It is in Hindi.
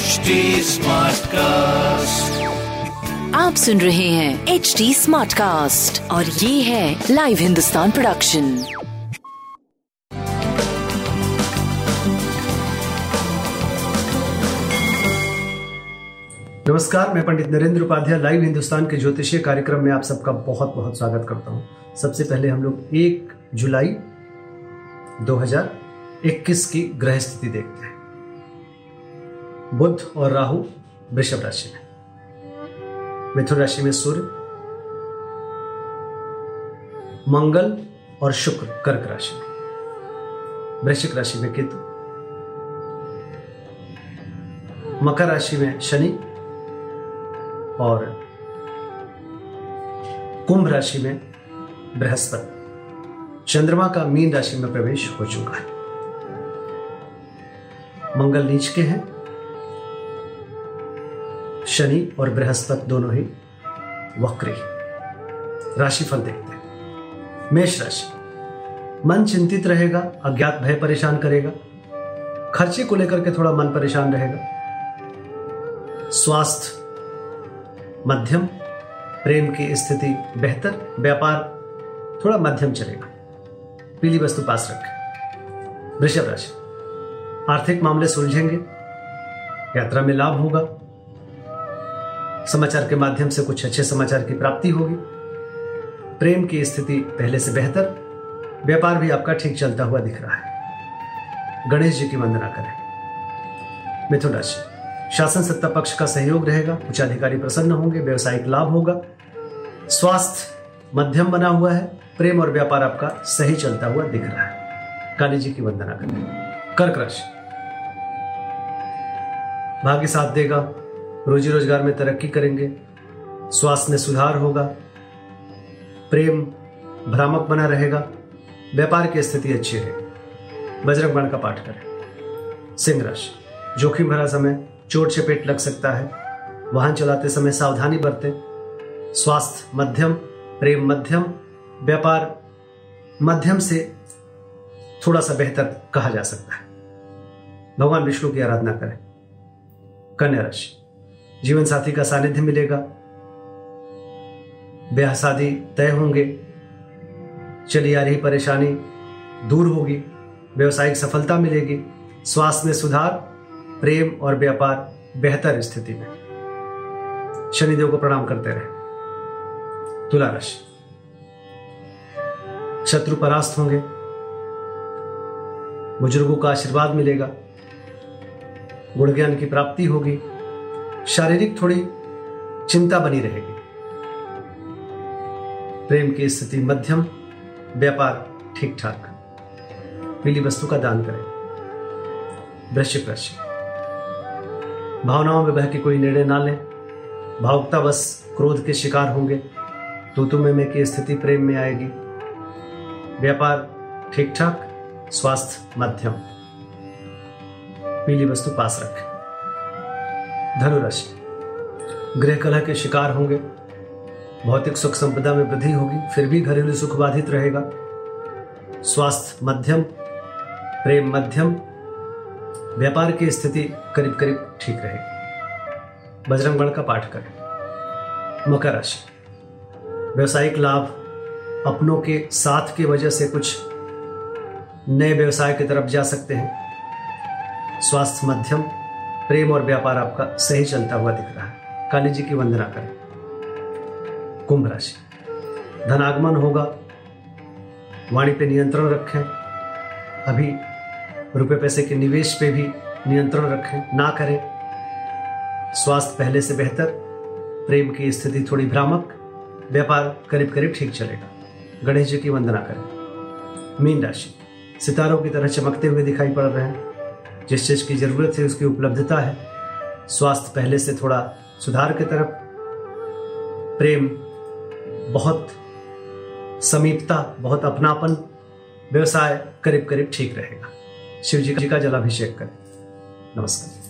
HD Smartcast. आप सुन रहे हैं एच डी स्मार्ट कास्ट और ये है लाइव हिंदुस्तान प्रोडक्शन नमस्कार मैं पंडित नरेंद्र उपाध्याय लाइव हिंदुस्तान के ज्योतिषीय कार्यक्रम में आप सबका बहुत बहुत स्वागत करता हूँ सबसे पहले हम लोग एक जुलाई 2021 की ग्रह स्थिति देखते हैं। बुध और राहु वृषभ राशि में। मिथुन राशि में सूर्य, मंगल और शुक्र कर्क राशि में। वृश्चिक राशि में केतु, मकर राशि में शनि और कुंभ राशि में बृहस्पति। चंद्रमा का मीन राशि में प्रवेश हो चुका है। मंगल नीच के हैं। शनि और बृहस्पति दोनों ही वक्री। राशिफल देखते हैं। मेष राशि। मन चिंतित रहेगा, अज्ञात भय परेशान करेगा। खर्चे को लेकर के थोड़ा मन परेशान रहेगा। स्वास्थ्य, मध्यम, प्रेम की स्थिति बेहतर, व्यापार थोड़ा मध्यम चलेगा। पीली वस्तु पास रखें। वृषभ राशि। आर्थिक मामले सुलझेंगे, यात्रा में लाभ होगा। समाचार के माध्यम से कुछ अच्छे समाचार की प्राप्ति होगी। प्रेम की स्थिति पहले से बेहतर, व्यापार भी आपका ठीक चलता हुआ दिख रहा है। गणेश जी की वंदना करें। मिथुन राशि, शासन सत्ता पक्ष का सहयोग रहेगा, उच्चाधिकारी प्रसन्न होंगे, व्यवसायिक लाभ होगा। स्वास्थ्य मध्यम बना हुआ है, प्रेम और व्यापार आपका सही चलता हुआ दिख रहा है। काली जी की वंदना करें। कर्क राशि भाग्य साथ देगा, रोजी रोज़गार में तरक्की करेंगे, स्वास्थ्य में सुधार होगा, प्रेम भ्रामक बना रहेगा, व्यापार की स्थिति अच्छी रहेगी बजरंग बाण का पाठ करें। सिंह राशि, जोखिम भरा समय, चोट चपेट लग सकता है, वाहन चलाते समय सावधानी बरतें, स्वास्थ्य मध्यम, प्रेम मध्यम, व्यापार मध्यम से थोड़ा सा बेहतर कहा जा सकता है। भगवान विष्णु की आराधना करें। कन्या राशि। जीवन साथी का सानिध्य मिलेगा। ब्याह शादी तय होंगे। चली आ रही परेशानी दूर होगी। व्यवसायिक सफलता मिलेगी। स्वास्थ्य में सुधार, प्रेम और व्यापार बेहतर स्थिति में। शनिदेव को प्रणाम करते रहे। तुला राशि। शत्रु परास्त होंगे। बुज़ुर्गों का आशीर्वाद मिलेगा। गुण ज्ञान की प्राप्ति होगी। शारीरिक थोड़ी चिंता बनी रहेगी। प्रेम की स्थिति मध्यम, व्यापार ठीक ठाक पीली वस्तु का दान करें। वृश्चिक राशि भावनाओं में बह के कोई निर्णय ना लें। भावुकता बस क्रोध के शिकार होंगे। तो तुम्हें में की स्थिति प्रेम में आएगी। व्यापार ठीक ठाक स्वास्थ्य मध्यम। पीली वस्तु पास रखें। धनुराशि। गृह कलह के शिकार होंगे। भौतिक सुख संपदा में वृद्धि होगी, फिर भी घरेलू सुख बाधित रहेगा। स्वास्थ्य मध्यम, प्रेम मध्यम, व्यापार की स्थिति करीब करीब ठीक रहेगी। बजरंग बण का पाठ करें। मकर राशि। व्यवसायिक लाभ अपनों के साथ की वजह से कुछ नए व्यवसाय की तरफ़ जा सकते हैं। स्वास्थ्य मध्यम, प्रेम और व्यापार आपका सही चलता हुआ दिख रहा है। काली जी की वंदना करें। कुंभ राशि। धनागमन होगा। वाणी पे नियंत्रण रखें। अभी रुपए पैसे के निवेश पे भी नियंत्रण रखें। ना करें। स्वास्थ्य पहले से बेहतर, प्रेम की स्थिति थोड़ी भ्रामक, व्यापार करीब करीब ठीक चलेगा। गणेश जी की वंदना करें। मीन राशि। सितारों की तरह चमकते हुए दिखाई पड़ रहे हैं। जिस चीज़ की ज़रूरत है, उसकी उपलब्धता है। स्वास्थ्य पहले से थोड़ा सुधार की तरफ़। प्रेम, बहुत समीपता, बहुत अपनापन। व्यवसाय करीब करीब ठीक रहेगा। शिव जी का जलाभिषेक करें। नमस्कार।